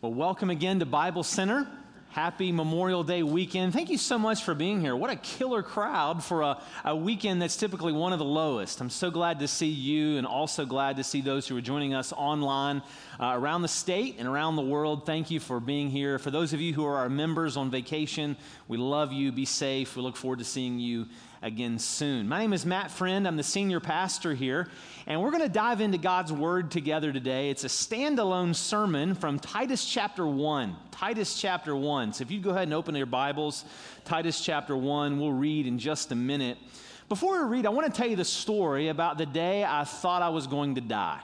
Well, welcome again to Bible Center. Happy Memorial Day weekend. Thank you so much for being here. What a killer crowd for a, a weekend that's typically one of the lowest. I'm so glad to see you and also glad to see those who are joining us online uh, around the state and around the world. Thank you for being here. For those of you who are our members on vacation, we love you. Be safe. We look forward to seeing you again soon. My name is Matt Friend. I'm the senior pastor here, and we're going to dive into God's Word together today. It's a standalone sermon from Titus chapter 1. Titus chapter 1. So if you go ahead and open your Bibles, Titus chapter 1, we'll read in just a minute. Before we read, I want to tell you the story about the day I thought I was going to die.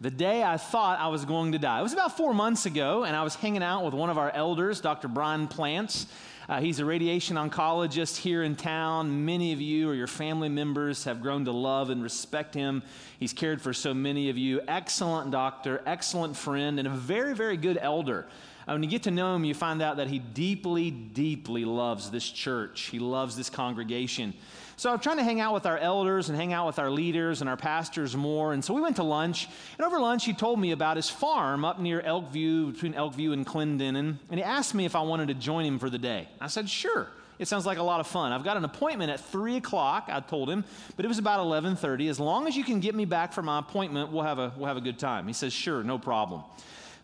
The day I thought I was going to die. It was about four months ago, and I was hanging out with one of our elders, Dr. Brian Plants. Uh, he's a radiation oncologist here in town. Many of you or your family members have grown to love and respect him. He's cared for so many of you. Excellent doctor, excellent friend, and a very, very good elder. Uh, when you get to know him, you find out that he deeply, deeply loves this church. He loves this congregation. So I'm trying to hang out with our elders and hang out with our leaders and our pastors more. And so we went to lunch. And over lunch, he told me about his farm up near Elkview, between Elkview and Clendenin. And he asked me if I wanted to join him for the day. I said, sure. It sounds like a lot of fun. I've got an appointment at 3 o'clock, I told him, but it was about 11.30. As long as you can get me back for my appointment, we'll have a, we'll have a good time. He says, sure, no problem.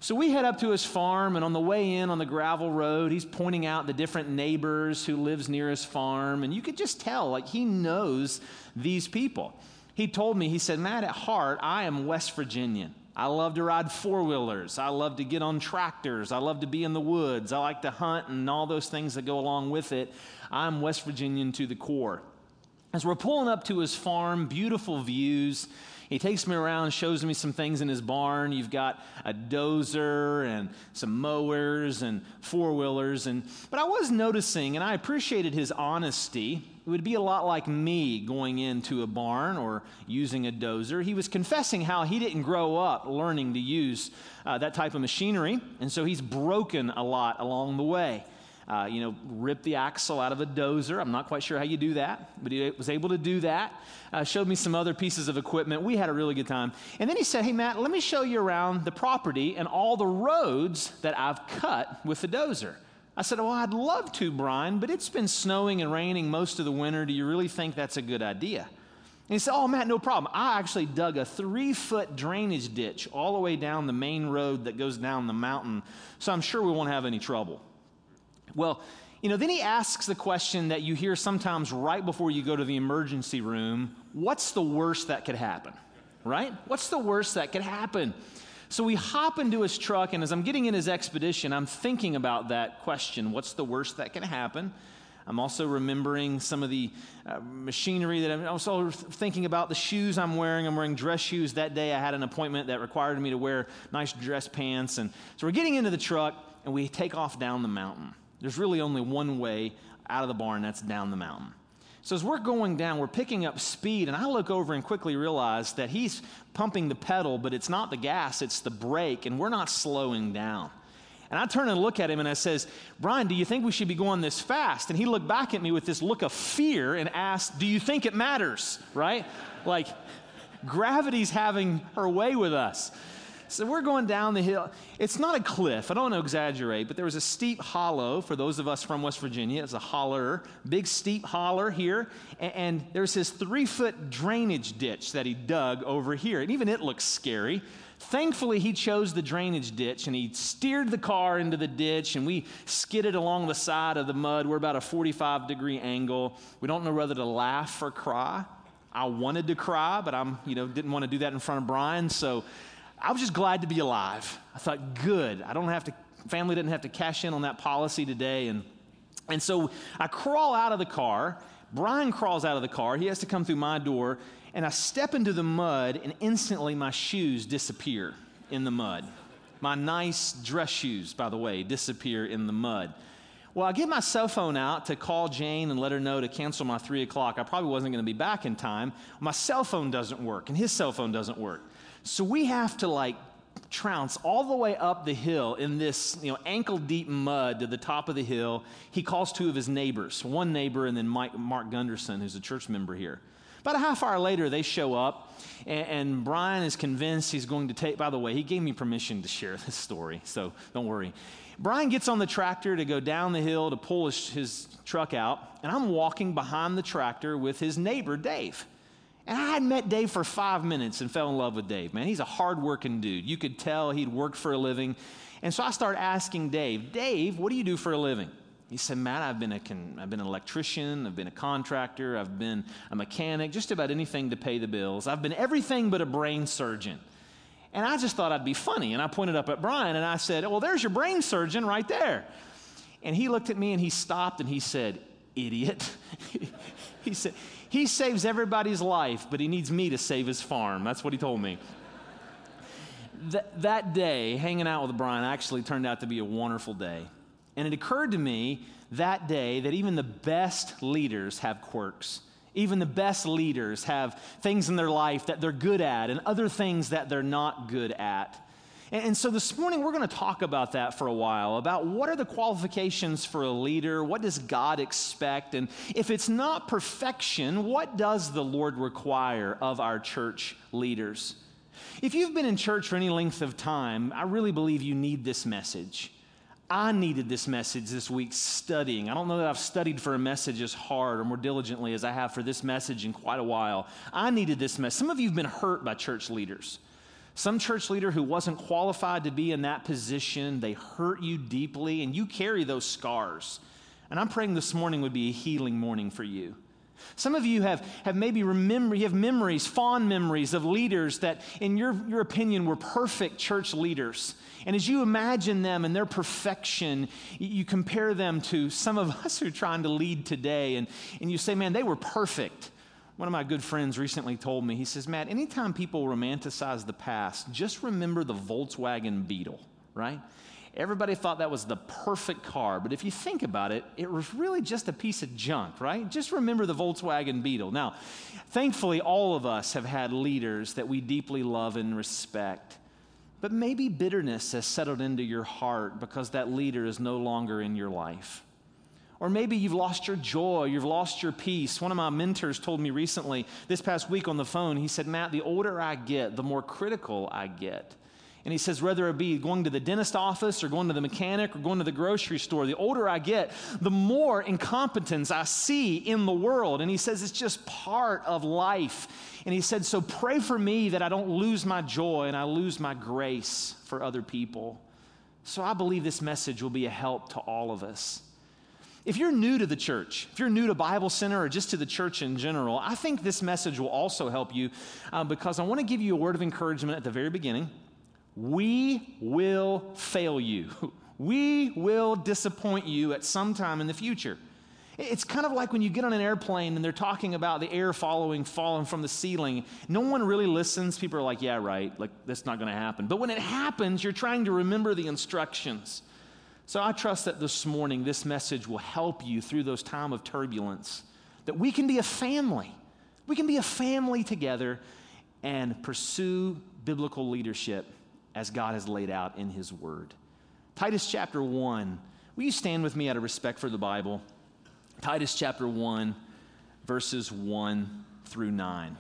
So we head up to his farm, and on the way in on the gravel road, he's pointing out the different neighbors who lives near his farm, and you could just tell, like, he knows these people. He told me, he said, Matt, at heart, I am West Virginian. I love to ride four wheelers. I love to get on tractors. I love to be in the woods. I like to hunt and all those things that go along with it. I'm West Virginian to the core. As we're pulling up to his farm, beautiful views. He takes me around, shows me some things in his barn. You've got a dozer and some mowers and four wheelers. And, but I was noticing, and I appreciated his honesty. It would be a lot like me going into a barn or using a dozer. He was confessing how he didn't grow up learning to use uh, that type of machinery, and so he's broken a lot along the way uh, you know, rip the axle out of a dozer. I'm not quite sure how you do that, but he was able to do that. Uh, showed me some other pieces of equipment. We had a really good time. And then he said, Hey, Matt, let me show you around the property and all the roads that I've cut with the dozer. I said, Well, I'd love to, Brian, but it's been snowing and raining most of the winter. Do you really think that's a good idea? And he said, Oh, Matt, no problem. I actually dug a three foot drainage ditch all the way down the main road that goes down the mountain, so I'm sure we won't have any trouble. Well, you know, then he asks the question that you hear sometimes right before you go to the emergency room what's the worst that could happen? Right? What's the worst that could happen? So we hop into his truck, and as I'm getting in his expedition, I'm thinking about that question what's the worst that can happen? I'm also remembering some of the uh, machinery that I'm also thinking about the shoes I'm wearing. I'm wearing dress shoes. That day I had an appointment that required me to wear nice dress pants. And so we're getting into the truck and we take off down the mountain. There's really only one way out of the barn, that's down the mountain. So as we're going down, we're picking up speed, and I look over and quickly realize that he's pumping the pedal, but it's not the gas, it's the brake, and we're not slowing down. And I turn and look at him and I says, Brian, do you think we should be going this fast? And he looked back at me with this look of fear and asked, Do you think it matters? Right? Like gravity's having her way with us. So we're going down the hill. It's not a cliff. I don't want to exaggerate, but there was a steep hollow for those of us from West Virginia. It's a holler, big steep holler here. And, and there's this three foot drainage ditch that he dug over here. And even it looks scary. Thankfully, he chose the drainage ditch and he steered the car into the ditch and we skidded along the side of the mud. We're about a 45 degree angle. We don't know whether to laugh or cry. I wanted to cry, but I'm, you know, didn't want to do that in front of Brian. So I was just glad to be alive. I thought, good. I don't have to, family didn't have to cash in on that policy today. And, and so I crawl out of the car. Brian crawls out of the car. He has to come through my door. And I step into the mud, and instantly my shoes disappear in the mud. My nice dress shoes, by the way, disappear in the mud. Well, I get my cell phone out to call Jane and let her know to cancel my three o'clock. I probably wasn't going to be back in time. My cell phone doesn't work, and his cell phone doesn't work. So we have to like trounce all the way up the hill in this you know ankle deep mud to the top of the hill he calls two of his neighbors one neighbor and then Mike, mark gunderson who's a church member here About a half hour later, they show up, and, and, Brian is convinced he's going to take. By the way, he gave me permission to share this story, so don't worry. Brian gets on the tractor to go down the hill to pull his, his truck out, and I'm walking behind the tractor with his neighbor, Dave. And I had met Dave for five minutes and fell in love with Dave, man. He's a hardworking dude. You could tell he'd worked for a living. And so I started asking Dave, Dave, what do you do for a living? He said, Matt, I've been, a con- I've been an electrician, I've been a contractor, I've been a mechanic, just about anything to pay the bills. I've been everything but a brain surgeon. And I just thought I'd be funny. And I pointed up at Brian and I said, Well, there's your brain surgeon right there. And he looked at me and he stopped and he said, Idiot. he said, He saves everybody's life, but he needs me to save his farm. That's what he told me. Th- that day, hanging out with Brian actually turned out to be a wonderful day. And it occurred to me that day that even the best leaders have quirks. Even the best leaders have things in their life that they're good at and other things that they're not good at. And, so this morning we're going to talk about that for a while about what are the qualifications for a leader? What does God expect? And if it's not perfection, what does the Lord require of our church leaders? If you've been in church for any length of time, I really believe you need this message. I needed this message this week studying. I don't know that I've studied for a message as hard or more diligently as I have for this message in quite a while. I needed this message. Some of you have been hurt by church leaders. Some church leader who wasn't qualified to be in that position, they hurt you deeply, and you carry those scars. And I'm praying this morning would be a healing morning for you. Some of you have, have maybe remember, you have memories, fond memories of leaders that, in your, your opinion, were perfect church leaders. And as you imagine them and their perfection, you compare them to some of us who are trying to lead today, and, and you say, man, they were perfect. One of my good friends recently told me, he says, Matt, anytime people romanticize the past, just remember the Volkswagen Beetle, right? Everybody thought that was the perfect car, but if you think about it, it was really just a piece of junk, right? Just remember the Volkswagen Beetle. Now, thankfully, all of us have had leaders that we deeply love and respect. But maybe bitterness has settled into your heart because that leader is no longer in your life. Or maybe you've lost your joy, you've lost your peace. One of my mentors told me recently, this past week on the phone, he said, Matt, the older I get, the more critical I get. And he says, whether it be going to the dentist office or going to the mechanic or going to the grocery store, the older I get, the more incompetence I see in the world. And he says, it's just part of life. And he said, so pray for me that I don't lose my joy and I lose my grace for other people. So I believe this message will be a help to all of us. If you're new to the church, if you're new to Bible Center or just to the church in general, I think this message will also help you uh, because I want to give you a word of encouragement at the very beginning. We will fail you. We will disappoint you at some time in the future. It's kind of like when you get on an airplane and they're talking about the air following falling from the ceiling. No one really listens. People are like, yeah, right, like that's not going to happen. But when it happens, you're trying to remember the instructions. So I trust that this morning this message will help you through those time of turbulence. That we can be a family. We can be a family together and pursue biblical leadership as God has laid out in His Word. Titus chapter 1. Will you stand with me out of respect for the Bible? Titus chapter 1, verses 1 through 9.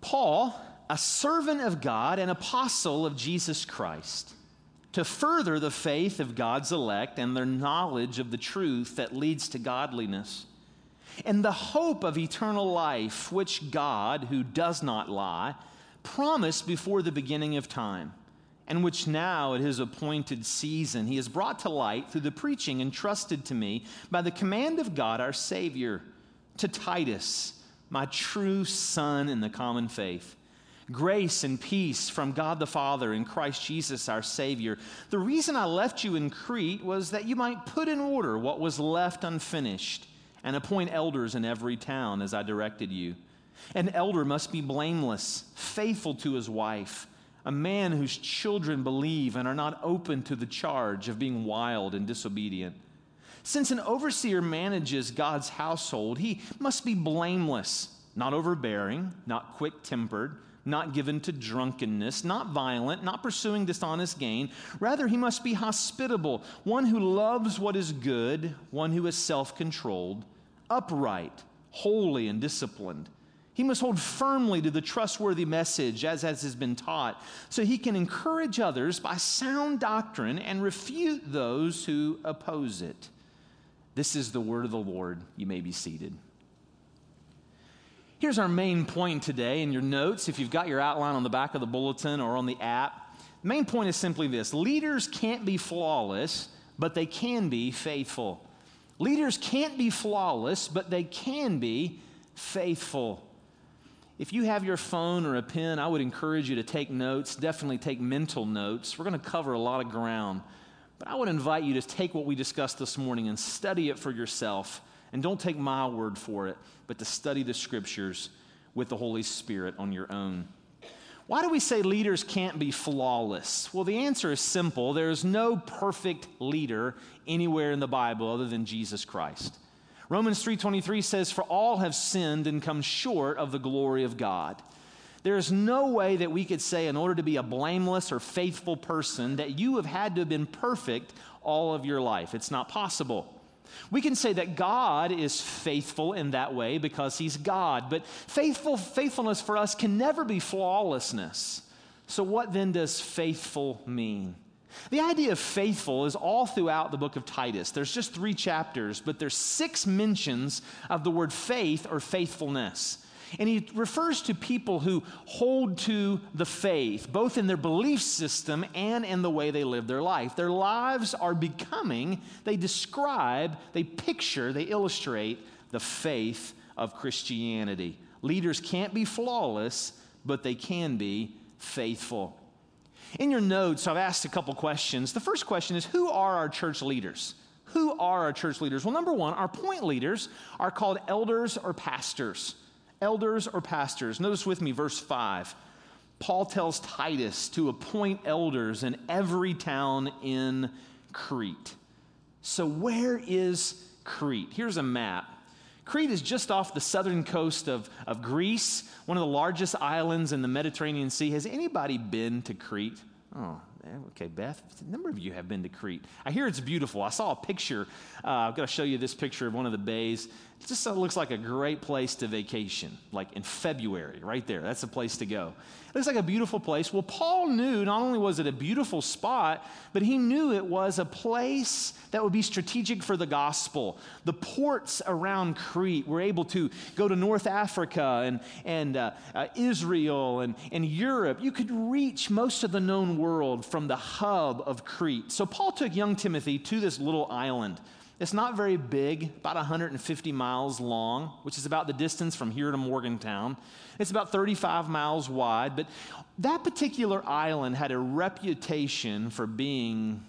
Paul, a servant of God and apostle of Jesus Christ, to further the faith of God's elect and their knowledge of the truth that leads to godliness, and the hope of eternal life, which God, who does not lie, promised before the beginning of time, and which now at his appointed season he has brought to light through the preaching entrusted to me by the command of God our Savior, to Titus, my true son in the common faith. Grace and peace from God the Father and Christ Jesus our Savior. The reason I left you in Crete was that you might put in order what was left unfinished and appoint elders in every town as I directed you. An elder must be blameless, faithful to his wife, a man whose children believe and are not open to the charge of being wild and disobedient. Since an overseer manages God's household, he must be blameless, not overbearing, not quick tempered, not given to drunkenness, not violent, not pursuing dishonest gain. Rather, he must be hospitable, one who loves what is good, one who is self controlled upright, holy, and disciplined. He must hold firmly to the trustworthy message as, as has been taught, so he can encourage others by sound doctrine and refute those who oppose it. This is the word of the Lord. You may be seated. Here's our main point today in your notes, if you've got your outline on the back of the bulletin or on the app. The main point is simply this leaders can't be flawless, but they can be faithful. Leaders can't be flawless, but they can be faithful. If you have your phone or a pen, I would encourage you to take notes, definitely take mental notes. We're going to cover a lot of ground. But I would invite you to take what we discussed this morning and study it for yourself. And don't take my word for it, but to study the scriptures with the Holy Spirit on your own. Why do we say leaders can't be flawless? Well, the answer is simple. There is no perfect leader anywhere in the Bible other than Jesus Christ. Romans 3:23 says for all have sinned and come short of the glory of God. There is no way that we could say in order to be a blameless or faithful person that you have had to have been perfect all of your life. It's not possible. We can say that God is faithful in that way because he's God, but faithful faithfulness for us can never be flawlessness. So what then does faithful mean? The idea of faithful is all throughout the book of Titus. There's just 3 chapters, but there's 6 mentions of the word faith or faithfulness. And he refers to people who hold to the faith, both in their belief system and in the way they live their life. Their lives are becoming, they describe, they picture, they illustrate the faith of Christianity. Leaders can't be flawless, but they can be faithful. In your notes, I've asked a couple questions. The first question is Who are our church leaders? Who are our church leaders? Well, number one, our point leaders are called elders or pastors. Elders or pastors. Notice with me verse 5. Paul tells Titus to appoint elders in every town in Crete. So, where is Crete? Here's a map. Crete is just off the southern coast of, of Greece, one of the largest islands in the Mediterranean Sea. Has anybody been to Crete? Oh, okay, Beth. A number of you have been to Crete. I hear it's beautiful. I saw a picture. Uh, I've got to show you this picture of one of the bays. Just looks like a great place to vacation, like in February, right there. That's a place to go. It looks like a beautiful place. Well, Paul knew not only was it a beautiful spot, but he knew it was a place that would be strategic for the gospel. The ports around Crete were able to go to North Africa and, and uh, uh, Israel and, and Europe. You could reach most of the known world from the hub of Crete. So Paul took young Timothy to this little island. It's not very big, about 150 miles long, which is about the distance from here to Morgantown. It's about 35 miles wide, but that particular island had a reputation for being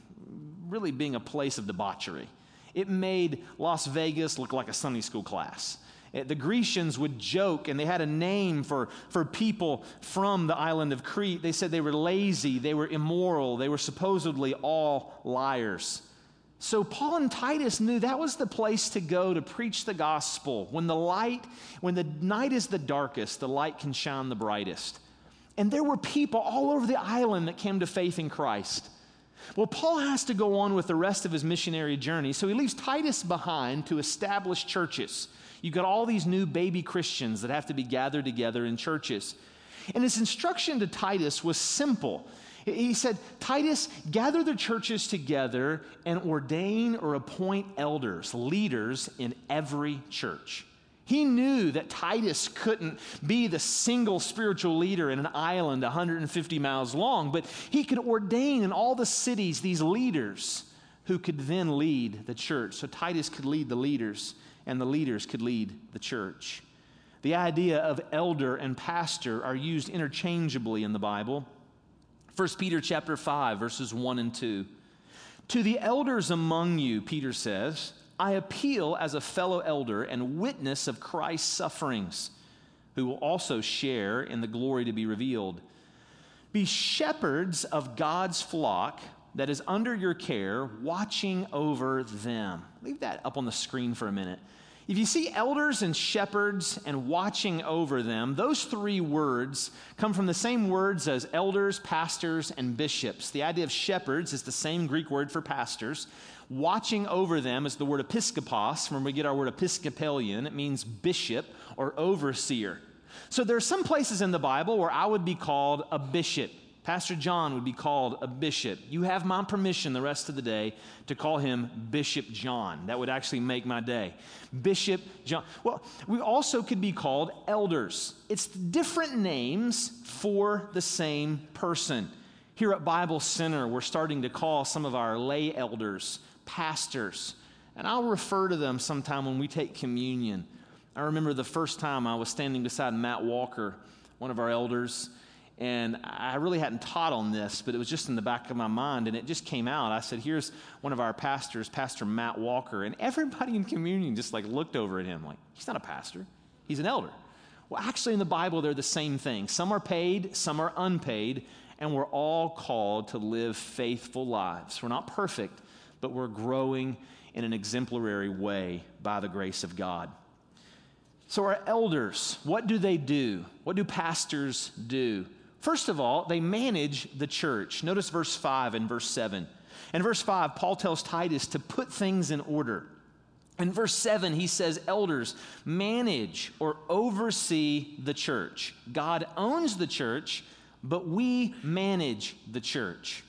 really being a place of debauchery. It made Las Vegas look like a Sunday school class. The Grecians would joke, and they had a name for, for people from the island of Crete. They said they were lazy, they were immoral, they were supposedly all liars. So Paul and Titus knew that was the place to go to preach the gospel. When the light, when the night is the darkest, the light can shine the brightest. And there were people all over the island that came to faith in Christ. Well, Paul has to go on with the rest of his missionary journey, so he leaves Titus behind to establish churches. You've got all these new baby Christians that have to be gathered together in churches. And his instruction to Titus was simple. He said, Titus, gather the churches together and ordain or appoint elders, leaders in every church. He knew that Titus couldn't be the single spiritual leader in an island 150 miles long, but he could ordain in all the cities these leaders who could then lead the church. So Titus could lead the leaders, and the leaders could lead the church. The idea of elder and pastor are used interchangeably in the Bible. 1 Peter chapter 5 verses 1 and 2. To the elders among you, Peter says, I appeal as a fellow elder and witness of Christ's sufferings, who will also share in the glory to be revealed. Be shepherds of God's flock that is under your care, watching over them. Leave that up on the screen for a minute. If you see elders and shepherds and watching over them, those three words come from the same words as elders, pastors, and bishops. The idea of shepherds is the same Greek word for pastors. Watching over them is the word episkopos, from where we get our word episcopalian. It means bishop or overseer. So there are some places in the Bible where I would be called a bishop. Pastor John would be called a bishop. You have my permission the rest of the day to call him Bishop John. That would actually make my day. Bishop John. Well, we also could be called elders. It's different names for the same person. Here at Bible Center, we're starting to call some of our lay elders pastors. And I'll refer to them sometime when we take communion. I remember the first time I was standing beside Matt Walker, one of our elders, and I really hadn't taught on this, but it was just in the back of my mind, and it just came out. I said, Here's one of our pastors, Pastor Matt Walker. And everybody in communion just like looked over at him like, He's not a pastor, he's an elder. Well, actually, in the Bible, they're the same thing. Some are paid, some are unpaid, and we're all called to live faithful lives. We're not perfect, but we're growing in an exemplary way by the grace of God. So, our elders, what do they do? What do pastors do? First of all, they manage the church. Notice verse 5 and verse 7. In verse 5, Paul tells Titus to put things in order. In verse 7, he says, Elders, manage or oversee the church. God owns the church, but we manage the church.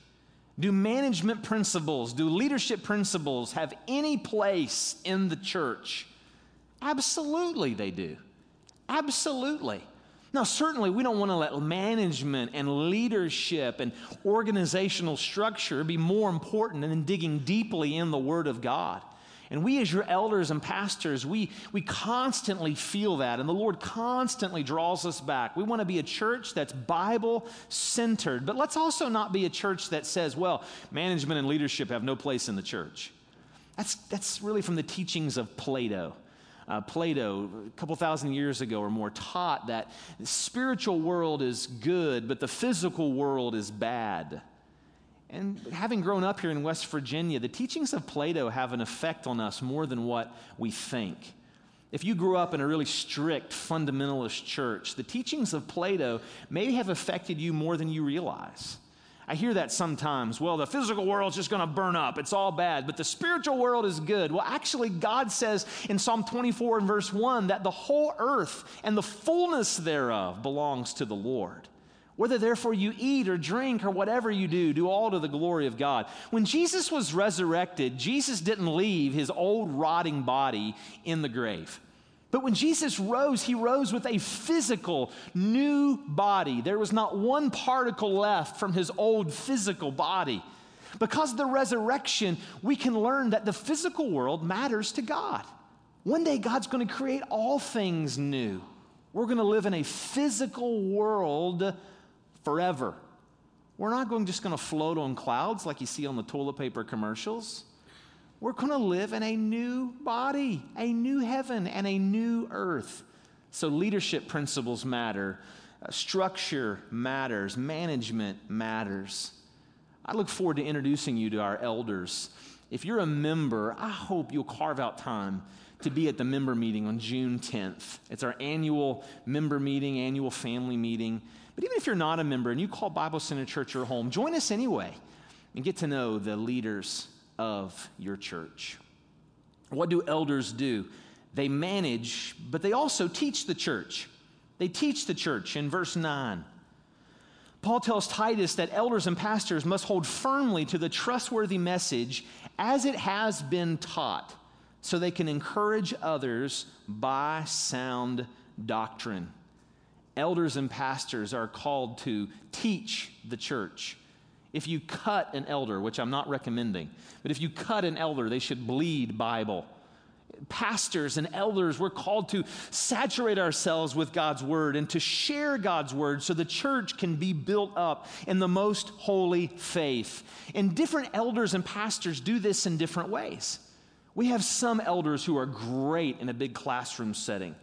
Do management principles, do leadership principles have any place in the church? Absolutely, they do. Absolutely. Now, certainly, we don't want to let management and leadership and organizational structure be more important than digging deeply in the Word of God. And we, as your elders and pastors, we, we constantly feel that, and the Lord constantly draws us back. We want to be a church that's Bible centered, but let's also not be a church that says, well, management and leadership have no place in the church. That's, that's really from the teachings of Plato. Uh, Plato, a couple thousand years ago or more, taught that the spiritual world is good, but the physical world is bad. And having grown up here in West Virginia, the teachings of Plato have an effect on us more than what we think. If you grew up in a really strict fundamentalist church, the teachings of Plato may have affected you more than you realize. I hear that sometimes. Well, the physical world's just going to burn up. It's all bad, but the spiritual world is good. Well, actually, God says in Psalm 24 and verse 1 that the whole earth and the fullness thereof belongs to the Lord. Whether therefore you eat or drink or whatever you do, do all to the glory of God. When Jesus was resurrected, Jesus didn't leave his old rotting body in the grave. But when Jesus rose, he rose with a physical new body. There was not one particle left from his old physical body. Because of the resurrection, we can learn that the physical world matters to God. One day, God's going to create all things new. We're going to live in a physical world forever. We're not going, just going to float on clouds like you see on the toilet paper commercials. We're going to live in a new body, a new heaven, and a new earth. So, leadership principles matter, uh, structure matters, management matters. I look forward to introducing you to our elders. If you're a member, I hope you'll carve out time to be at the member meeting on June 10th. It's our annual member meeting, annual family meeting. But even if you're not a member and you call Bible Center Church your home, join us anyway and get to know the leaders of your church. What do elders do? They manage, but they also teach the church. They teach the church in verse 9. Paul tells Titus that elders and pastors must hold firmly to the trustworthy message as it has been taught, so they can encourage others by sound doctrine. Elders and pastors are called to teach the church. If you cut an elder, which I'm not recommending, but if you cut an elder, they should bleed Bible. Pastors and elders, we're called to saturate ourselves with God's word and to share God's word so the church can be built up in the most holy faith. And different elders and pastors do this in different ways. We have some elders who are great in a big classroom setting.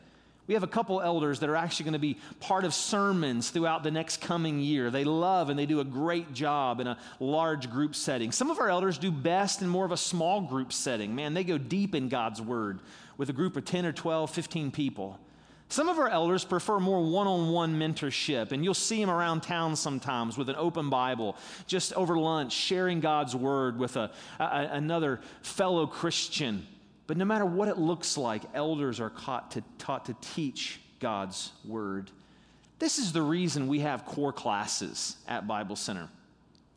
We have a couple elders that are actually going to be part of sermons throughout the next coming year. They love and they do a great job in a large group setting. Some of our elders do best in more of a small group setting. Man, they go deep in God's word with a group of 10 or 12, 15 people. Some of our elders prefer more one on one mentorship, and you'll see them around town sometimes with an open Bible, just over lunch, sharing God's word with a, a another fellow Christian. But no matter what it looks like, elders are to, taught to teach God's word. This is the reason we have core classes at Bible Center.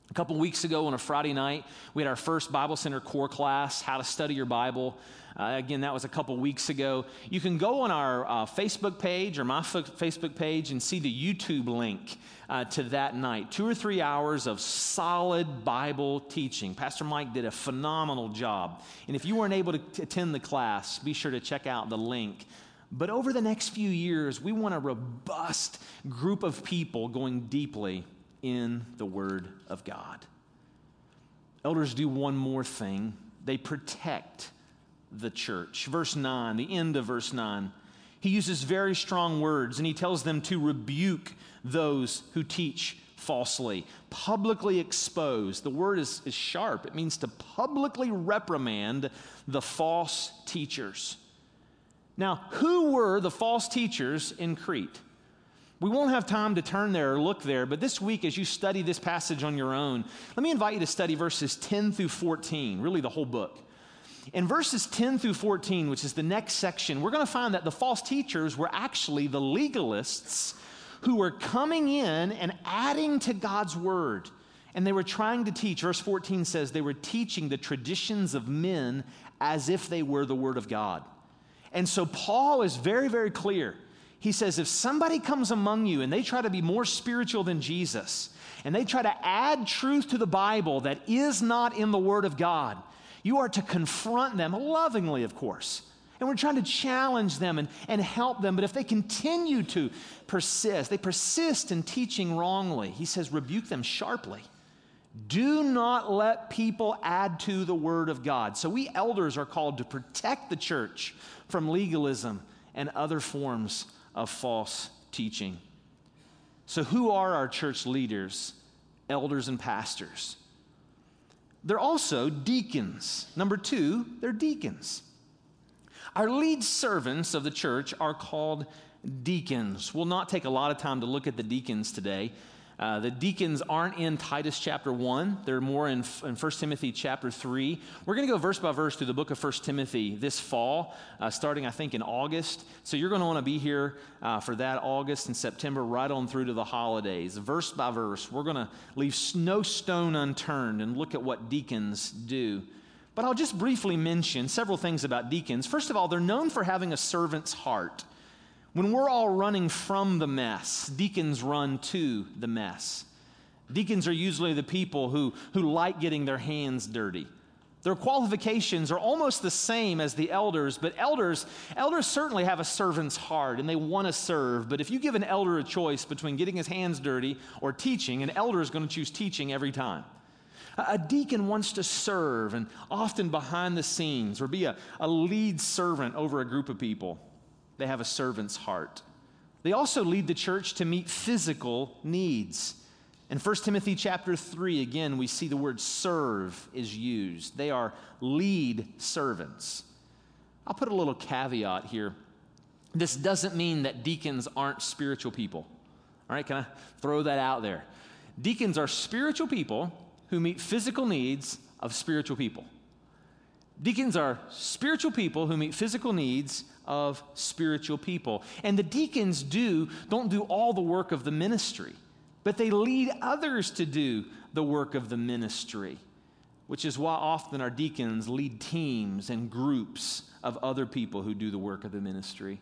A couple weeks ago on a Friday night, we had our first Bible Center core class, How to Study Your Bible. Uh, again, that was a couple weeks ago. You can go on our uh, Facebook page or my Facebook page and see the YouTube link uh, to that night. Two or three hours of solid Bible teaching. Pastor Mike did a phenomenal job. And if you weren't able to t- attend the class, be sure to check out the link. But over the next few years, we want a robust group of people going deeply in the Word of God. Elders do one more thing they protect the church. Verse 9, the end of verse 9, he uses very strong words and he tells them to rebuke those who teach falsely, publicly expose. The word is, is sharp, it means to publicly reprimand the false teachers. Now, who were the false teachers in Crete? We won't have time to turn there or look there, but this week, as you study this passage on your own, let me invite you to study verses 10 through 14, really the whole book. In verses 10 through 14, which is the next section, we're going to find that the false teachers were actually the legalists who were coming in and adding to God's word. And they were trying to teach. Verse 14 says they were teaching the traditions of men as if they were the word of God. And so Paul is very, very clear. He says, if somebody comes among you and they try to be more spiritual than Jesus, and they try to add truth to the Bible that is not in the Word of God, you are to confront them lovingly, of course. And we're trying to challenge them and, and help them. But if they continue to persist, they persist in teaching wrongly, he says, rebuke them sharply. Do not let people add to the word of God. So we elders are called to protect the church from legalism and other forms of false teaching. So, who are our church leaders, elders, and pastors? They're also deacons. Number two, they're deacons. Our lead servants of the church are called deacons. We'll not take a lot of time to look at the deacons today. Uh, the deacons aren't in Titus chapter 1. They're more in, in 1 Timothy chapter 3. We're going to go verse by verse through the book of 1 Timothy this fall, uh, starting, I think, in August. So you're going to want to be here uh, for that August and September, right on through to the holidays. Verse by verse, we're going to leave no stone unturned and look at what deacons do. But I'll just briefly mention several things about deacons. First of all, they're known for having a servant's heart. When we're all running from the mess, deacons run to the mess. Deacons are usually the people who, who like getting their hands dirty. Their qualifications are almost the same as the elders, but elders, elders certainly have a servant's heart and they want to serve. But if you give an elder a choice between getting his hands dirty or teaching, an elder is going to choose teaching every time. A deacon wants to serve and often behind the scenes or be a, a lead servant over a group of people. They have a servant's heart. They also lead the church to meet physical needs. In 1 Timothy chapter 3, again, we see the word serve is used. They are lead servants. I'll put a little caveat here. This doesn't mean that deacons aren't spiritual people. All right, can I throw that out there? Deacons are spiritual people who meet physical needs of spiritual people. Deacons are spiritual people who meet physical needs of spiritual people. And the deacons do don't do all the work of the ministry, but they lead others to do the work of the ministry, which is why often our deacons lead teams and groups of other people who do the work of the ministry.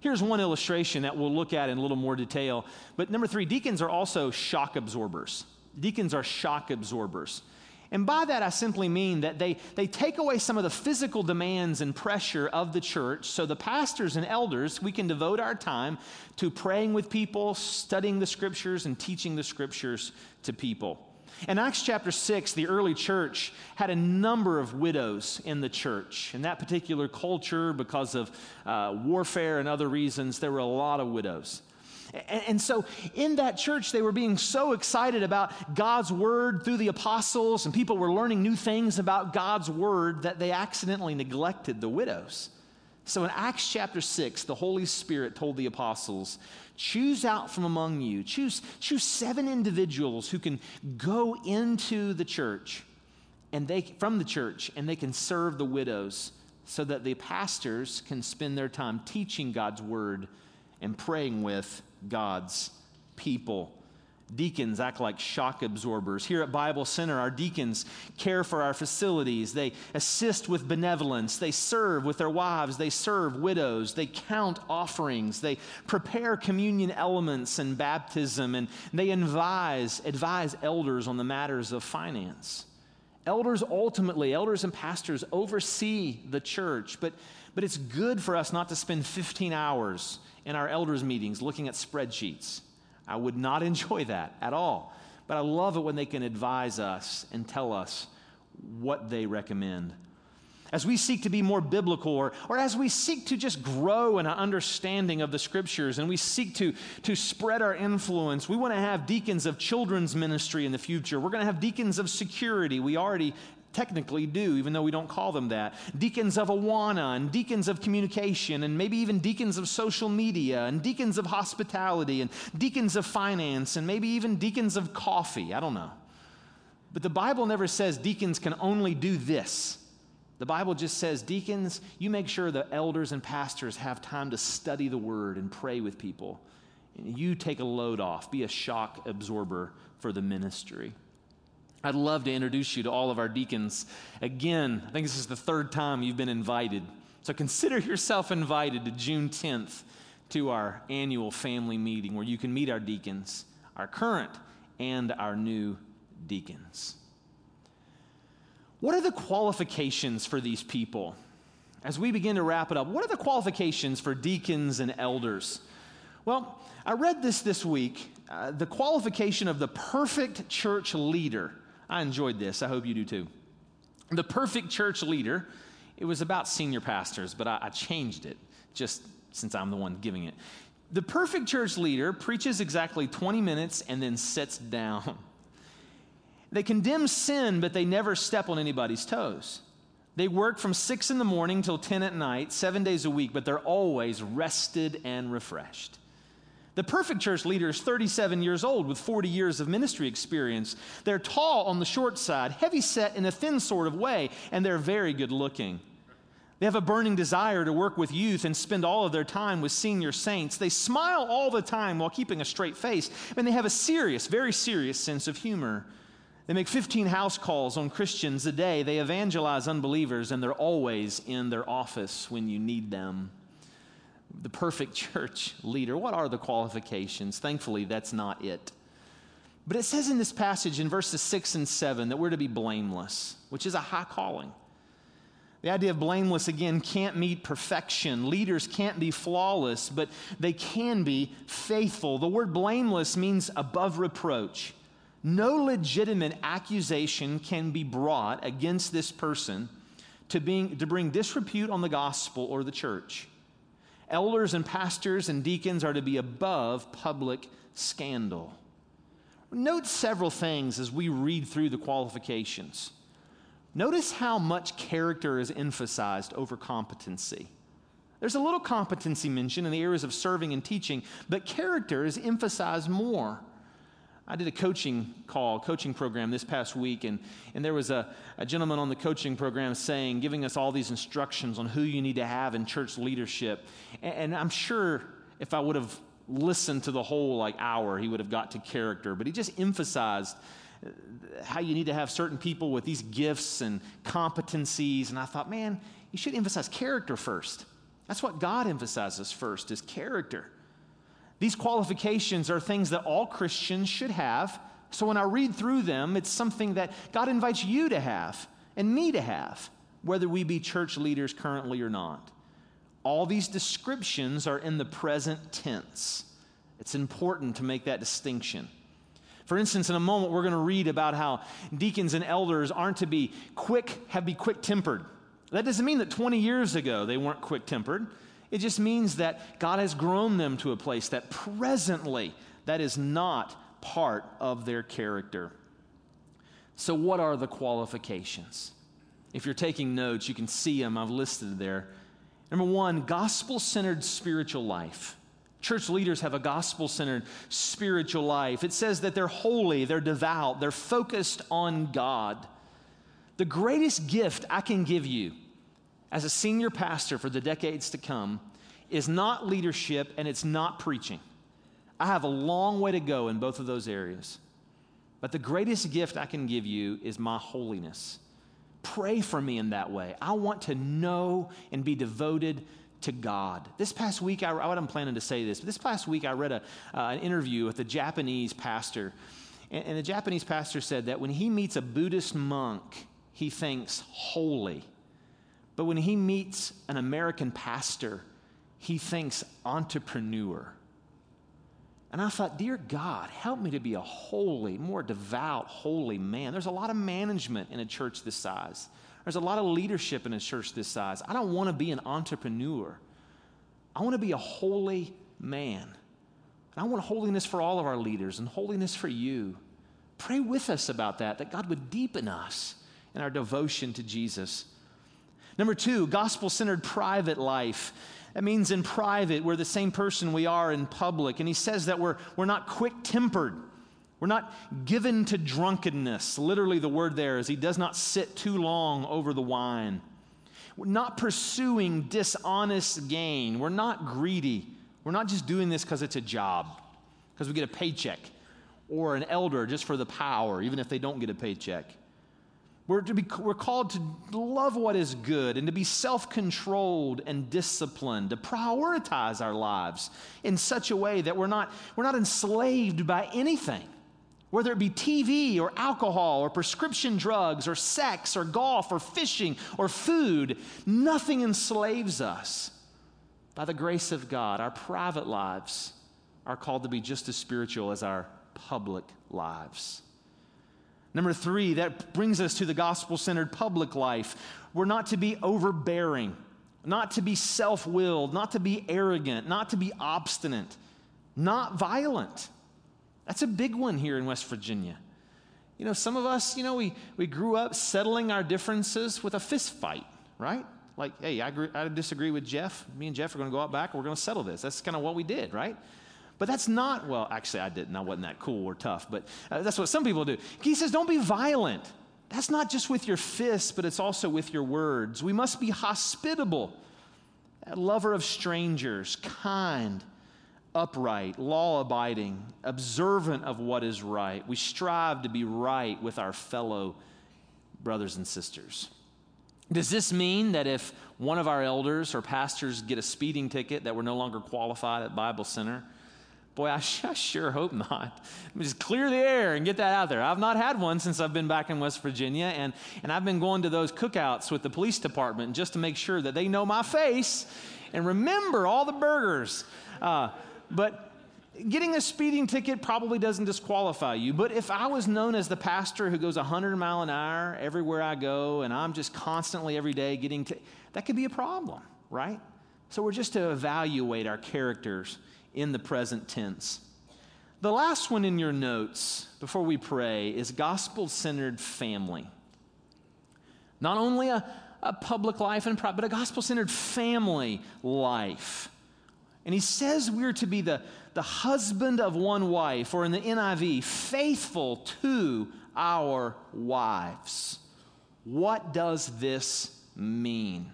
Here's one illustration that we'll look at in a little more detail. But number 3, deacons are also shock absorbers. Deacons are shock absorbers. And by that, I simply mean that they, they take away some of the physical demands and pressure of the church so the pastors and elders, we can devote our time to praying with people, studying the scriptures, and teaching the scriptures to people. In Acts chapter 6, the early church had a number of widows in the church. In that particular culture, because of uh, warfare and other reasons, there were a lot of widows. And, and, so in that church, they were being so excited about God's word through the apostles, and people were learning new things about God's word that they accidentally neglected the widows. So in Acts chapter 6, the Holy Spirit told the apostles, choose out from among you, choose, choose seven individuals who can go into the church and they from the church and they can serve the widows so that the pastors can spend their time teaching God's word and praying with God's people. Deacons act like shock absorbers. Here at Bible Center, our deacons care for our facilities. They assist with benevolence. They serve with their wives. They serve widows. They count offerings. They prepare communion elements and baptism. And they advise, advise elders on the matters of finance. Elders ultimately, elders and pastors oversee the church, but, but it's good for us not to spend 15 hours in our elders' meetings looking at spreadsheets I would not enjoy that at all. But I love it when they can advise us and tell us what they recommend. As we seek to be more biblical, or, or as we seek to just grow in our understanding of the scriptures and we seek to, to spread our influence, we want to have deacons of children's ministry in the future. We're going to have deacons of security. We already technically do, even though we don't call them that. Deacons of Awana and deacons of communication and maybe even deacons of social media and deacons of hospitality and deacons of finance and maybe even deacons of coffee. I don't know. But the Bible never says deacons can only do this. The Bible just says, deacons, you make sure the elders and pastors have time to study the word and pray with people. You take a load off, be a shock absorber for the ministry. I'd love to introduce you to all of our deacons. Again, I think this is the third time you've been invited. So consider yourself invited to June 10th to our annual family meeting where you can meet our deacons, our current and our new deacons. What are the qualifications for these people? As we begin to wrap it up, what are the qualifications for deacons and elders? Well, I read this this week uh, the qualification of the perfect church leader. I enjoyed this. I hope you do too. The perfect church leader, it was about senior pastors, but I, I changed it just since I'm the one giving it. The perfect church leader preaches exactly 20 minutes and then sits down. They condemn sin, but they never step on anybody's toes. They work from 6 in the morning till 10 at night, seven days a week, but they're always rested and refreshed. The perfect church leader is 37 years old with 40 years of ministry experience. They're tall on the short side, heavy set in a thin sort of way, and they're very good looking. They have a burning desire to work with youth and spend all of their time with senior saints. They smile all the time while keeping a straight face, and they have a serious, very serious sense of humor. They make 15 house calls on Christians a day. They evangelize unbelievers, and they're always in their office when you need them the perfect church leader. What are the qualifications? Thankfully, that's not it. But it says in this passage in verses 6 and 7 that we're to be blameless, which is a high calling. The idea of blameless, again, can't meet perfection. Leaders can't be flawless, but they can be faithful. The word blameless means above reproach. No legitimate accusation can be brought against this person to, being, to bring disrepute on the gospel or the church. Elders and pastors and deacons are to be above public scandal. Note several things as we read through the qualifications. Notice how much character is emphasized over competency. There's a little competency mentioned in the areas of serving and teaching, but character is emphasized more. I did a coaching call, coaching program this past week, and, and there was a, a gentleman on the coaching program saying, giving us all these instructions on who you need to have in church leadership. And, and I'm sure if I would have listened to the whole like hour, he would have got to character. But he just emphasized uh, how you need to have certain people with these gifts and competencies. And I thought, man, you should emphasize character first. That's what God emphasizes first is character. These qualifications are things that all Christians should have. So when I read through them, it's something that God invites you to have and me to have, whether we be church leaders currently or not. All these descriptions are in the present tense. It's important to make that distinction. For instance, in a moment, we're going to read about how deacons and elders aren't to be quick, have be quick tempered. That doesn't mean that 20 years ago they weren't quick tempered. It just means that God has grown them to a place that presently that is not part of their character. So, what are the qualifications? If you're taking notes, you can see them. I've listed there. Number one, gospel centered spiritual life. Church leaders have a gospel centered spiritual life. It says that they're holy, they're devout, they're focused on God. The greatest gift I can give you as a senior pastor for the decades to come is not leadership and it's not preaching. I have a long way to go in both of those areas. But the greatest gift I can give you is my holiness. Pray for me in that way. I want to know and be devoted to God. This past week, I, I wasn't planning to say this, but this past week I read a, uh, an interview with a Japanese pastor. And, and the Japanese pastor said that when he meets a Buddhist monk, he thinks holy. But when he meets an American pastor, he thinks entrepreneur. And I thought, dear God, help me to be a holy, more devout, holy man. There's a lot of management in a church this size. There's a lot of leadership in a church this size. I don't want to be an entrepreneur. I want to be a holy man. And I want holiness for all of our leaders and holiness for you. Pray with us about that, that God would deepen us in our devotion to Jesus. Number two, gospel centered private life. That means in private, we're the same person we are in public. And he says that we're, we're not quick tempered. We're not given to drunkenness. Literally, the word there is he does not sit too long over the wine. We're not pursuing dishonest gain. We're not greedy. We're not just doing this because it's a job, because we get a paycheck, or an elder just for the power, even if they don't get a paycheck. We're, to be, we're called to love what is good and to be self controlled and disciplined, to prioritize our lives in such a way that we're not, we're not enslaved by anything, whether it be TV or alcohol or prescription drugs or sex or golf or fishing or food. Nothing enslaves us. By the grace of God, our private lives are called to be just as spiritual as our public lives. Number three, that brings us to the gospel centered public life. We're not to be overbearing, not to be self willed, not to be arrogant, not to be obstinate, not violent. That's a big one here in West Virginia. You know, some of us, you know, we, we grew up settling our differences with a fist fight, right? Like, hey, I, agree, I disagree with Jeff. Me and Jeff are going to go out back and we're going to settle this. That's kind of what we did, right? But that's not, well, actually, I didn't. I wasn't that cool or tough, but uh, that's what some people do. He says, don't be violent. That's not just with your fists, but it's also with your words. We must be hospitable, a lover of strangers, kind, upright, law abiding, observant of what is right. We strive to be right with our fellow brothers and sisters. Does this mean that if one of our elders or pastors get a speeding ticket that we're no longer qualified at Bible Center? Boy, I, I sure hope not. Let me just clear the air and get that out there. I've not had one since I've been back in West Virginia, and, and I've been going to those cookouts with the police department just to make sure that they know my face and remember all the burgers. Uh, but getting a speeding ticket probably doesn't disqualify you. But if I was known as the pastor who goes 100 mile an hour everywhere I go, and I'm just constantly every day getting to, that could be a problem, right? So we're just to evaluate our characters in the present tense. The last one in your notes before we pray is gospel centered family. Not only a, a public life and but a gospel centered family life. And he says we're to be the, the husband of one wife, or in the NIV, faithful to our wives. What does this mean?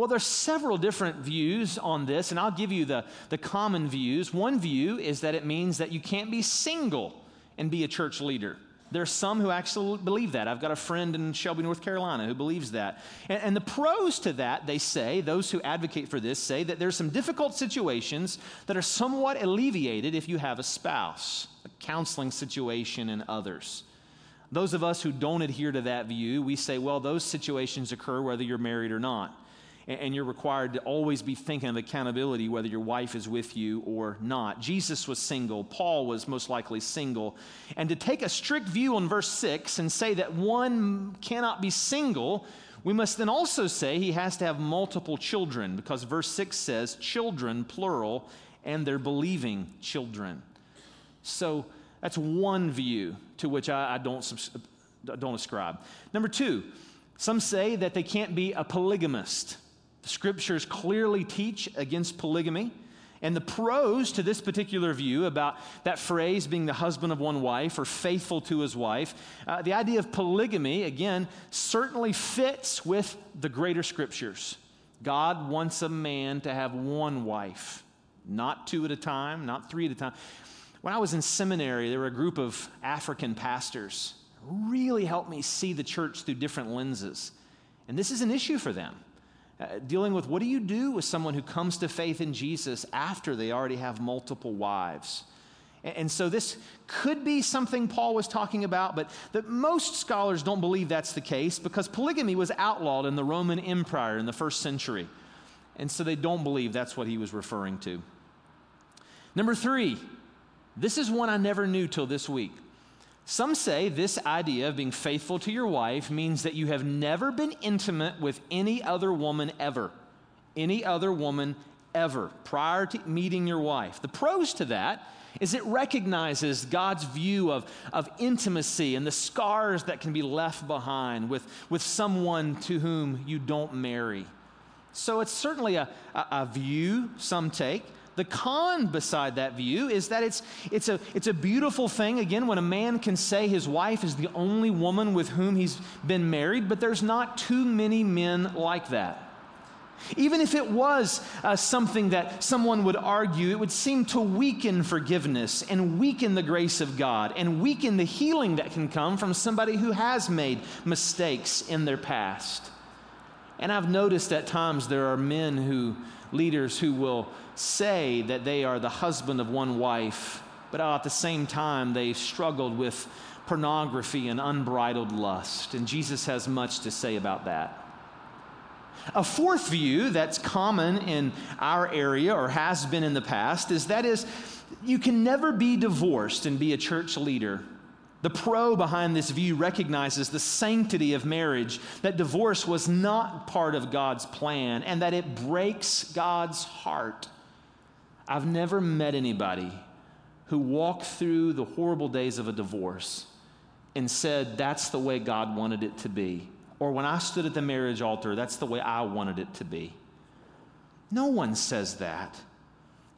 Well, there's several different views on this, and I'll give you the, the common views. One view is that it means that you can't be single and be a church leader. There's some who actually believe that. I've got a friend in Shelby, North Carolina, who believes that. And, and, the pros to that, they say, those who advocate for this say that there's some difficult situations that are somewhat alleviated if you have a spouse, a counseling situation, and others. Those of us who don't adhere to that view, we say, well, those situations occur whether you're married or not. And you're required to always be thinking of accountability whether your wife is with you or not. Jesus was single, Paul was most likely single. And to take a strict view on verse 6 and say that one cannot be single, we must then also say he has to have multiple children because verse 6 says children, plural, and they're believing children. So that's one view to which I, I don't, don't ascribe. Number two, some say that they can't be a polygamist. Scriptures clearly teach against polygamy. And the pros to this particular view about that phrase being the husband of one wife or faithful to his wife, uh, the idea of polygamy, again, certainly fits with the greater scriptures. God wants a man to have one wife, not two at a time, not three at a time. When I was in seminary, there were a group of African pastors who really helped me see the church through different lenses. And this is an issue for them. Uh, dealing with what do you do with someone who comes to faith in Jesus after they already have multiple wives? And, and so this could be something Paul was talking about, but that most scholars don't believe that's the case because polygamy was outlawed in the Roman Empire in the first century. And so they don't believe that's what he was referring to. Number three, this is one I never knew till this week. Some say this idea of being faithful to your wife means that you have never been intimate with any other woman ever. Any other woman ever prior to meeting your wife. The pros to that is it recognizes God's view of, of intimacy and the scars that can be left behind with, with someone to whom you don't marry. So it's certainly a, a, a view some take. The con beside that view is that it's, it's, a, it's a beautiful thing, again, when a man can say his wife is the only woman with whom he's been married, but there's not too many men like that. Even if it was uh, something that someone would argue, it would seem to weaken forgiveness and weaken the grace of God and weaken the healing that can come from somebody who has made mistakes in their past. And I've noticed at times there are men who, leaders who will say that they are the husband of one wife, but at the same time, they've struggled with pornography and unbridled lust. And Jesus has much to say about that. A fourth view that's common in our area or has been in the past is that is you can never be divorced and be a church leader. The pro behind this view recognizes the sanctity of marriage, that divorce was not part of God's plan, and that it breaks God's heart. I've never met anybody who walked through the horrible days of a divorce and said, That's the way God wanted it to be. Or when I stood at the marriage altar, that's the way I wanted it to be. No one says that.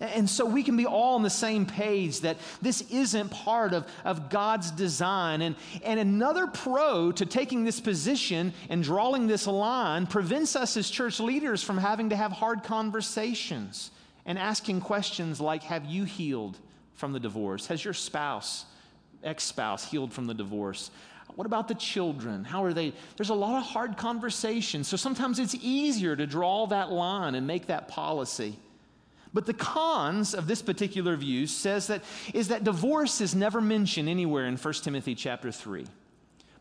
And so we can be all on the same page that this isn't part of, of God's design. And, and another pro to taking this position and drawing this line prevents us as church leaders from having to have hard conversations and asking questions like Have you healed from the divorce? Has your spouse, ex spouse, healed from the divorce? What about the children? How are they? There's a lot of hard conversations. So sometimes it's easier to draw that line and make that policy. But the cons of this particular view says that is that divorce is never mentioned anywhere in 1 Timothy chapter 3.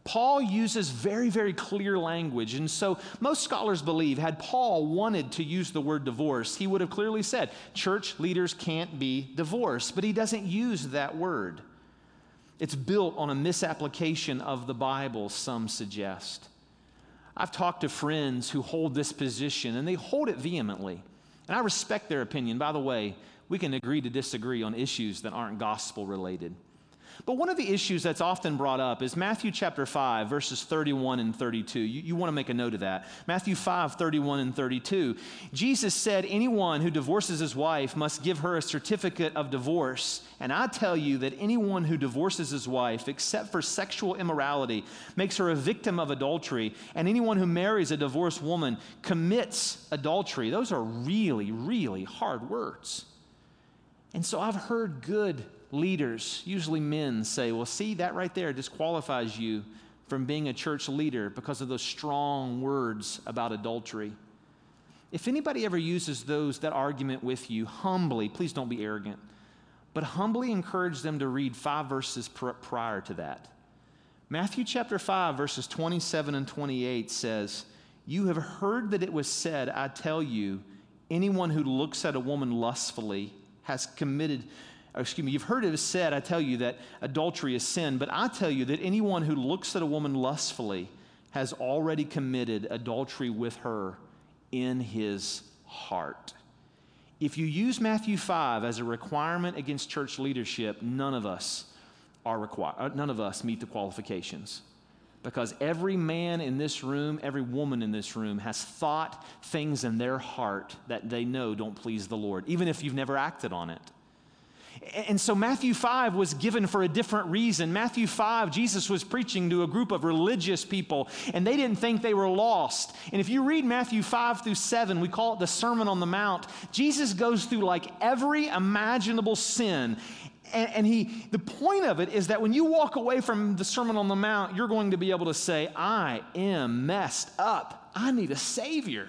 Paul uses very, very clear language. And so most scholars believe had Paul wanted to use the word divorce, he would have clearly said, church leaders can't be divorced. But he doesn't use that word. It's built on a misapplication of the Bible, some suggest. I've talked to friends who hold this position, and they hold it vehemently. And I respect their opinion. By the way, we can agree to disagree on issues that aren't gospel related. But one of the issues that's often brought up is Matthew chapter 5, verses 31 and 32. You, you want to make a note of that. Matthew 5, 31 and 32. Jesus said, Anyone who divorces his wife must give her a certificate of divorce. And I tell you that anyone who divorces his wife, except for sexual immorality, makes her a victim of adultery. And anyone who marries a divorced woman commits adultery. Those are really, really hard words. And so I've heard good leaders, usually men, say, Well, see, that right there disqualifies you from being a church leader because of those strong words about adultery. If anybody ever uses those that argument with you, humbly, please don't be arrogant, but humbly encourage them to read five verses pr- prior to that. Matthew chapter 5, verses 27 and 28 says, You have heard that it was said, I tell you, anyone who looks at a woman lustfully has committed, excuse me, you've heard it said, I tell you, that adultery is sin, but I tell you that anyone who looks at a woman lustfully has already committed adultery with her in his heart. If you use Matthew 5 as a requirement against church leadership, none of us are required, uh, none of us meet the qualifications. Because every man in this room, every woman in this room has thought things in their heart that they know don't please the Lord, even if you've never acted on it. And so Matthew 5 was given for a different reason. Matthew 5, Jesus was preaching to a group of religious people, and they didn't think they were lost. And if you read Matthew 5 through 7, we call it the Sermon on the Mount, Jesus goes through like every imaginable sin. And, and he, the point of it is that when you walk away from the Sermon on the Mount, you're going to be able to say, I am messed up. I need a Savior.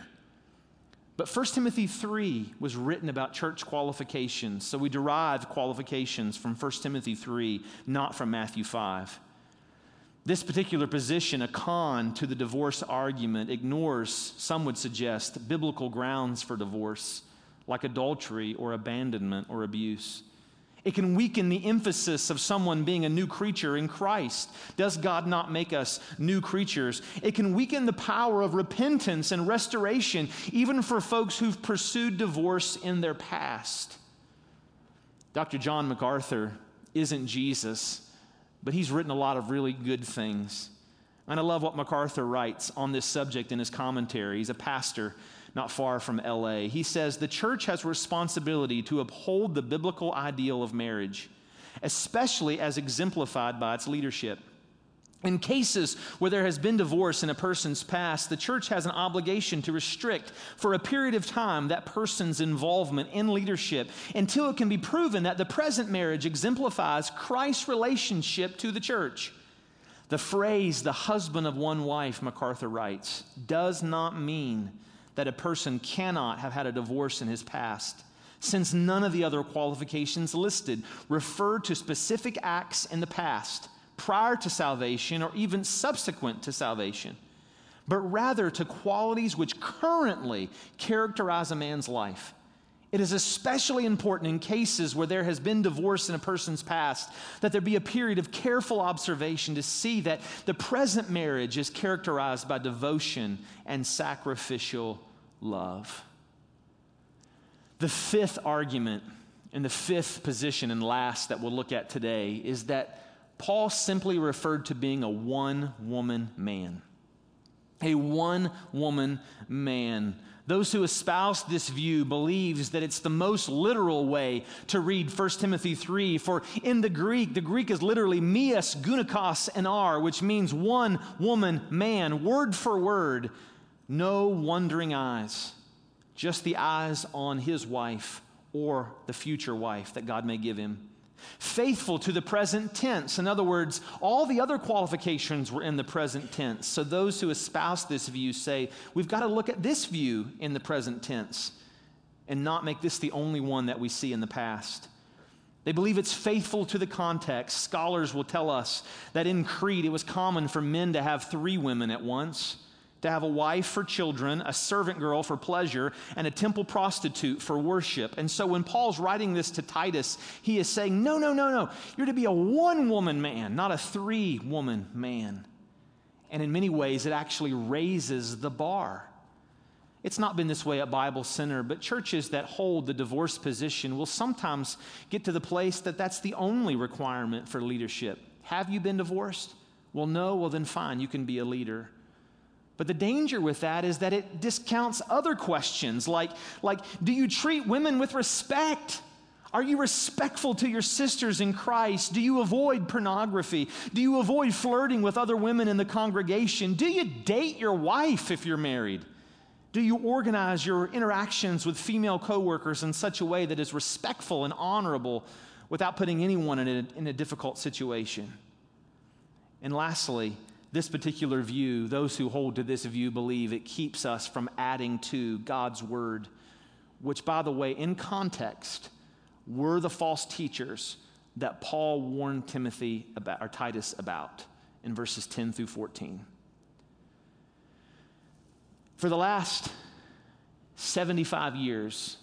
But 1 Timothy 3 was written about church qualifications, so we derive qualifications from 1 Timothy 3, not from Matthew 5. This particular position, a con to the divorce argument, ignores, some would suggest, biblical grounds for divorce, like adultery or abandonment or abuse. It can weaken the emphasis of someone being a new creature in Christ. Does God not make us new creatures? It can weaken the power of repentance and restoration, even for folks who've pursued divorce in their past. Dr. John MacArthur isn't Jesus, but he's written a lot of really good things. And I love what MacArthur writes on this subject in his commentary. He's a pastor not far from LA. He says the church has responsibility to uphold the biblical ideal of marriage, especially as exemplified by its leadership. In cases where there has been divorce in a person's past, the church has an obligation to restrict for a period of time that person's involvement in leadership until it can be proven that the present marriage exemplifies Christ's relationship to the church. The phrase, the husband of one wife, MacArthur writes, does not mean that a person cannot have had a divorce in his past, since none of the other qualifications listed refer to specific acts in the past, prior to salvation, or even subsequent to salvation, but rather to qualities which currently characterize a man's life. It is especially important in cases where there has been divorce in a person's past that there be a period of careful observation to see that the present marriage is characterized by devotion and sacrificial love. The fifth argument and the fifth position and last that we'll look at today is that Paul simply referred to being a one woman man. A one woman man. Those who espouse this view believes that it's the most literal way to read 1 Timothy 3 for in the Greek the Greek is literally mias gunaikos and r which means one woman man word for word no wondering eyes just the eyes on his wife or the future wife that God may give him faithful to the present tense. In other words, all the other qualifications were in the present tense. So those who espouse this view say, we've got to look at this view in the present tense and not make this the only one that we see in the past. They believe it's faithful to the context. Scholars will tell us that in Crete, it was common for men to have three women at once to have a wife for children, a servant girl for pleasure, and a temple prostitute for worship. And so when Paul's writing this to Titus, he is saying, No, no, no, no. You're to be a one woman man, not a three woman man. And in many ways, it actually raises the bar. It's not been this way at Bible Center, but churches that hold the divorce position will sometimes get to the place that that's the only requirement for leadership. Have you been divorced? Well, no. Well, then fine, you can be a leader. But the danger with that is that it discounts other questions like, like do you treat women with respect? Are you respectful to your sisters in Christ? Do you avoid pornography? Do you avoid flirting with other women in the congregation? Do you date your wife if you're married? Do you organize your interactions with female coworkers in such a way that is respectful and honorable without putting anyone in a, in a difficult situation? And lastly, this particular view, those who hold to this view believe it keeps us from adding to God's word, which, by the way, in context, were the false teachers that Paul warned Timothy about, or Titus about in verses 10 through 14. For the last 75 years,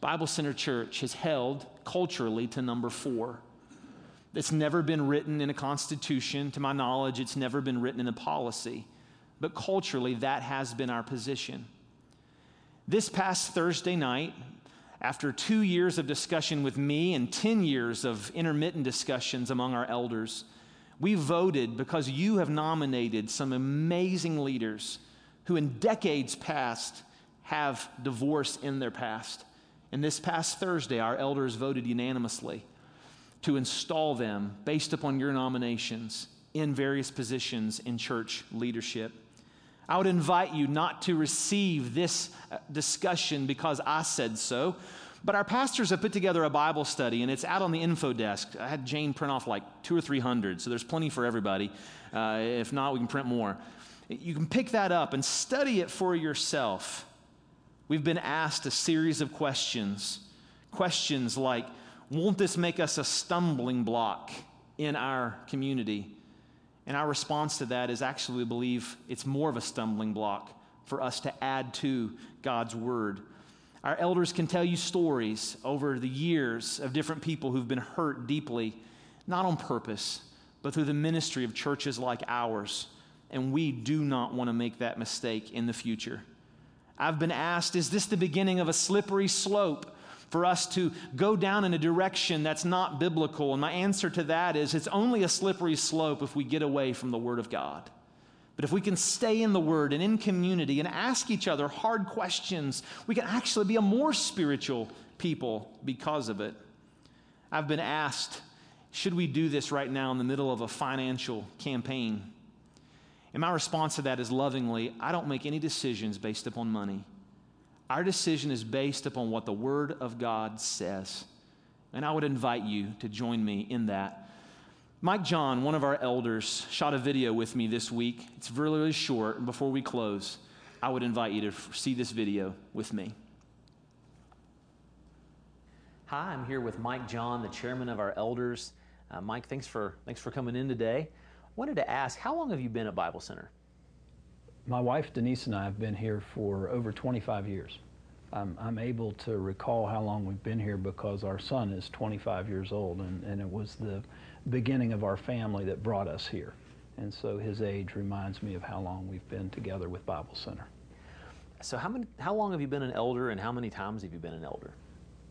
Bible Center Church has held culturally to number four. It's never been written in a constitution. To my knowledge, it's never been written in a policy. But culturally, that has been our position. This past Thursday night, after two years of discussion with me and 10 years of intermittent discussions among our elders, we voted because you have nominated some amazing leaders who, in decades past, have divorce in their past. And this past Thursday, our elders voted unanimously to install them based upon your nominations in various positions in church leadership. I would invite you not to receive this uh, discussion because I said so, but our pastors have put together a Bible study and it's out on the info desk. I had Jane print off like two or three hundred, so there's plenty for everybody. Uh, if not, we can print more. You can pick that up and study it for yourself. We've been asked a series of questions. Questions like, won't this make us a stumbling block in our community? And our response to that is actually we believe it's more of a stumbling block for us to add to God's word. Our elders can tell you stories over the years of different people who've been hurt deeply, not on purpose, but through the ministry of churches like ours. And we do not want to make that mistake in the future. I've been asked, is this the beginning of a slippery slope for us to go down in a direction that's not biblical? And my answer to that is it's only a slippery slope if we get away from the Word of God. But if we can stay in the Word and in community and ask each other hard questions, we can actually be a more spiritual people because of it. I've been asked, should we do this right now in the middle of a financial campaign? And my response to that is lovingly, I don't make any decisions based upon money. Our decision is based upon what the Word of God says. And I would invite you to join me in that. Mike John, one of our elders, shot a video with me this week. It's really, really short. And before we close, I would invite you to see this video with me. Hi, I'm here with Mike John, the chairman of our elders. Uh, Mike, thanks for, thanks for coming in today I wanted to ask, how long have you been at Bible Center? My wife Denise and I have been here for over 25 years. I'm, I'm able to recall how long we've been here because our son is 25 years old, and, and it was the beginning of our family that brought us here. And so his age reminds me of how long we've been together with Bible Center. So how many, how long have you been an elder, and how many times have you been an elder?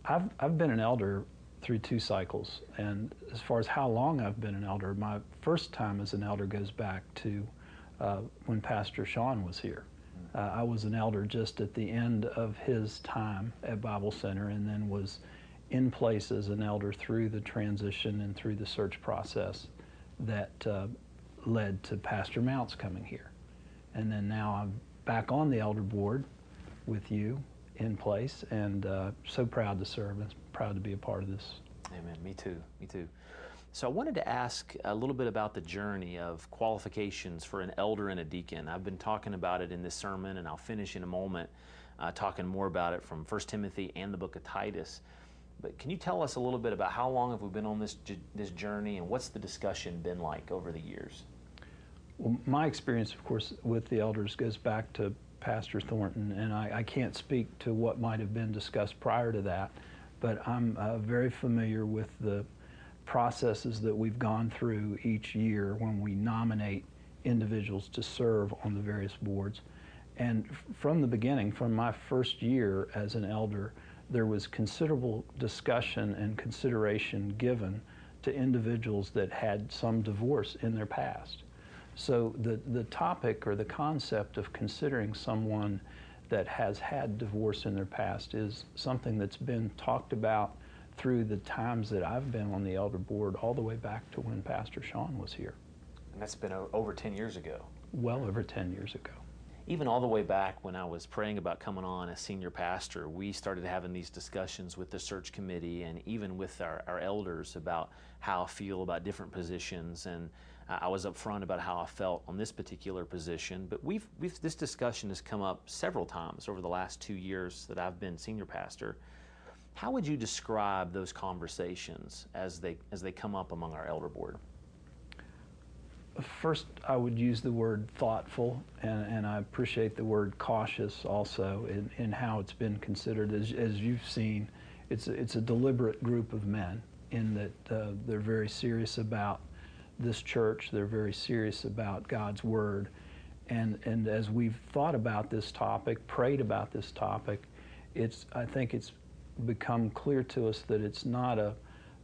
I've, I've been an elder through two cycles. And as far as how long I've been an elder, my first time as an elder goes back to uh, when Pastor Sean was here. Uh, I was an elder just at the end of his time at Bible Center and then was in place as an elder through the transition and through the search process that uh, led to Pastor Mounts coming here. And then now I'm back on the elder board with you in place and uh, so proud to serve and proud to be a part of this. Amen. Me too. Me too. So I wanted to ask a little bit about the journey of qualifications for an elder and a deacon. I've been talking about it in this sermon, and I'll finish in a moment uh, talking more about it from 1 Timothy and the book of Titus. But can you tell us a little bit about how long have we been on this this journey, and what's the discussion been like over the years? Well, my experience, of course, with the elders goes back to Pastor Thornton, and I, I can't speak to what might have been discussed prior to that but I'm uh, very familiar with the processes that we've gone through each year when we nominate individuals to serve on the various boards. And from the beginning, from my first year as an elder, there was considerable discussion and consideration given to individuals that had some divorce in their past. So the, the topic or the concept of considering someone that has had divorce in their past is something that's been talked about through the times that I've been on the elder board, all the way back to when Pastor Sean was here. And that's been over 10 years ago. Well over 10 years ago. Even all the way back when I was praying about coming on as senior pastor, we started having these discussions with the search committee and even with our, our elders about how I feel about different positions and I was upfront about how I felt on this particular position, but we've, we've, this discussion has come up several times over the last two years that I've been senior pastor. How would you describe those conversations as they, as they come up among our elder board? first, I would use the word thoughtful, and, and I appreciate the word cautious also in, in how it's been considered. As, as you've seen, it's a, it's a deliberate group of men in that uh, they're very serious about this church, they're very serious about God's Word. And, and as we've thought about this topic, prayed about this topic, it's, I think it's become clear to us that it's not a,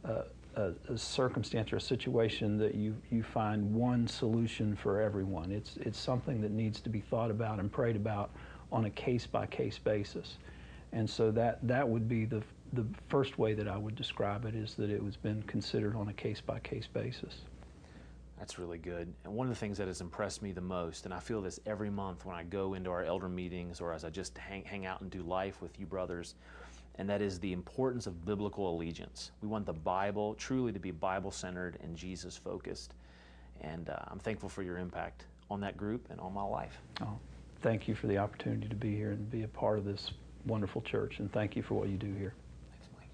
a a, circumstance or a situation that you, you find one solution for everyone. It's, it's something that needs to be thought about and prayed about on a case by case basis. And so that, that would be the, the first way that I would describe it is that it was been considered on a case by case basis. That's really good. And one of the things that has impressed me the most, and I feel this every month when I go into our elder meetings or as I just hang, hang out and do life with you brothers, and that is the importance of biblical allegiance. We want the Bible truly to be Bible centered and Jesus focused. And uh, I'm thankful for your impact on that group and on my life. Oh, thank you for the opportunity to be here and be a part of this wonderful church. And thank you for what you do here. Thanks, Mike.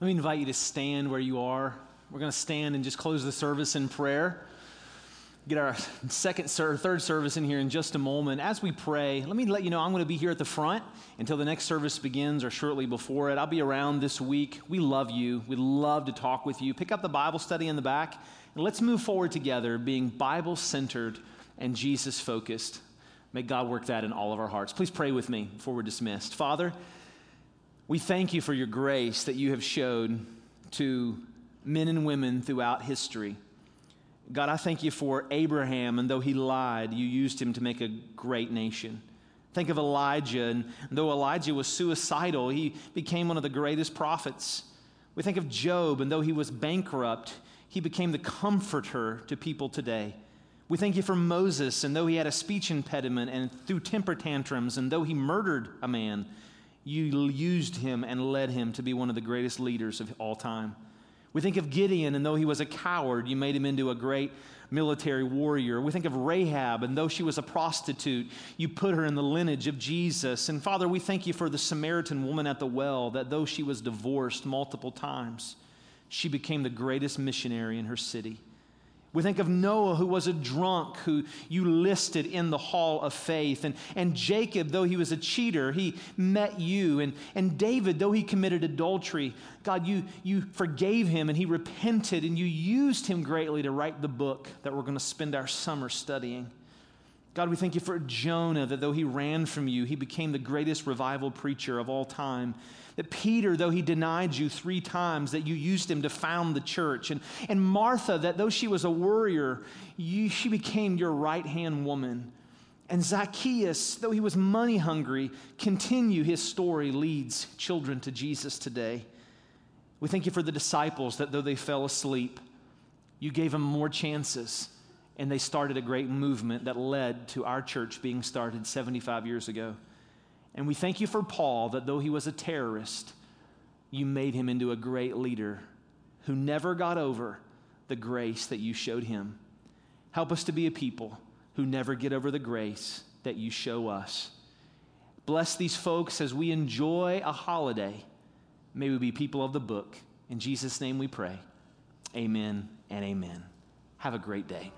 Let me invite you to stand where you are. We're going to stand and just close the service in prayer get our second or third service in here in just a moment. As we pray, let me let you know I'm going to be here at the front until the next service begins or shortly before it. I'll be around this week. We love you. We'd love to talk with you. Pick up the Bible study in the back and let's move forward together being Bible centered and Jesus focused. May God work that in all of our hearts. Please pray with me before we're dismissed. Father, we thank you for your grace that you have showed to men and women throughout history. God, I thank you for Abraham, and though he lied, you used him to make a great nation. Think of Elijah, and though Elijah was suicidal, he became one of the greatest prophets. We think of Job, and though he was bankrupt, he became the comforter to people today. We thank you for Moses, and though he had a speech impediment and threw temper tantrums, and though he murdered a man, you used him and led him to be one of the greatest leaders of all time. We think of Gideon, and though he was a coward, you made him into a great military warrior. We think of Rahab, and though she was a prostitute, you put her in the lineage of Jesus. And Father, we thank you for the Samaritan woman at the well, that though she was divorced multiple times, she became the greatest missionary in her city. We think of Noah, who was a drunk, who you listed in the hall of faith. And, and Jacob, though he was a cheater, he met you. And, and David, though he committed adultery, God, you, you forgave him and he repented and you used him greatly to write the book that we're going to spend our summer studying. God, we thank you for Jonah, that though he ran from you, he became the greatest revival preacher of all time. That Peter, though he denied you three times, that you used him to found the church. And, and Martha, that though she was a warrior, you, she became your right hand woman. And Zacchaeus, though he was money hungry, continue his story leads children to Jesus today. We thank you for the disciples that though they fell asleep, you gave them more chances and they started a great movement that led to our church being started 75 years ago. And we thank you for Paul, that though he was a terrorist, you made him into a great leader who never got over the grace that you showed him. Help us to be a people who never get over the grace that you show us. Bless these folks as we enjoy a holiday. May we be people of the book. In Jesus' name we pray. Amen and amen. Have a great day.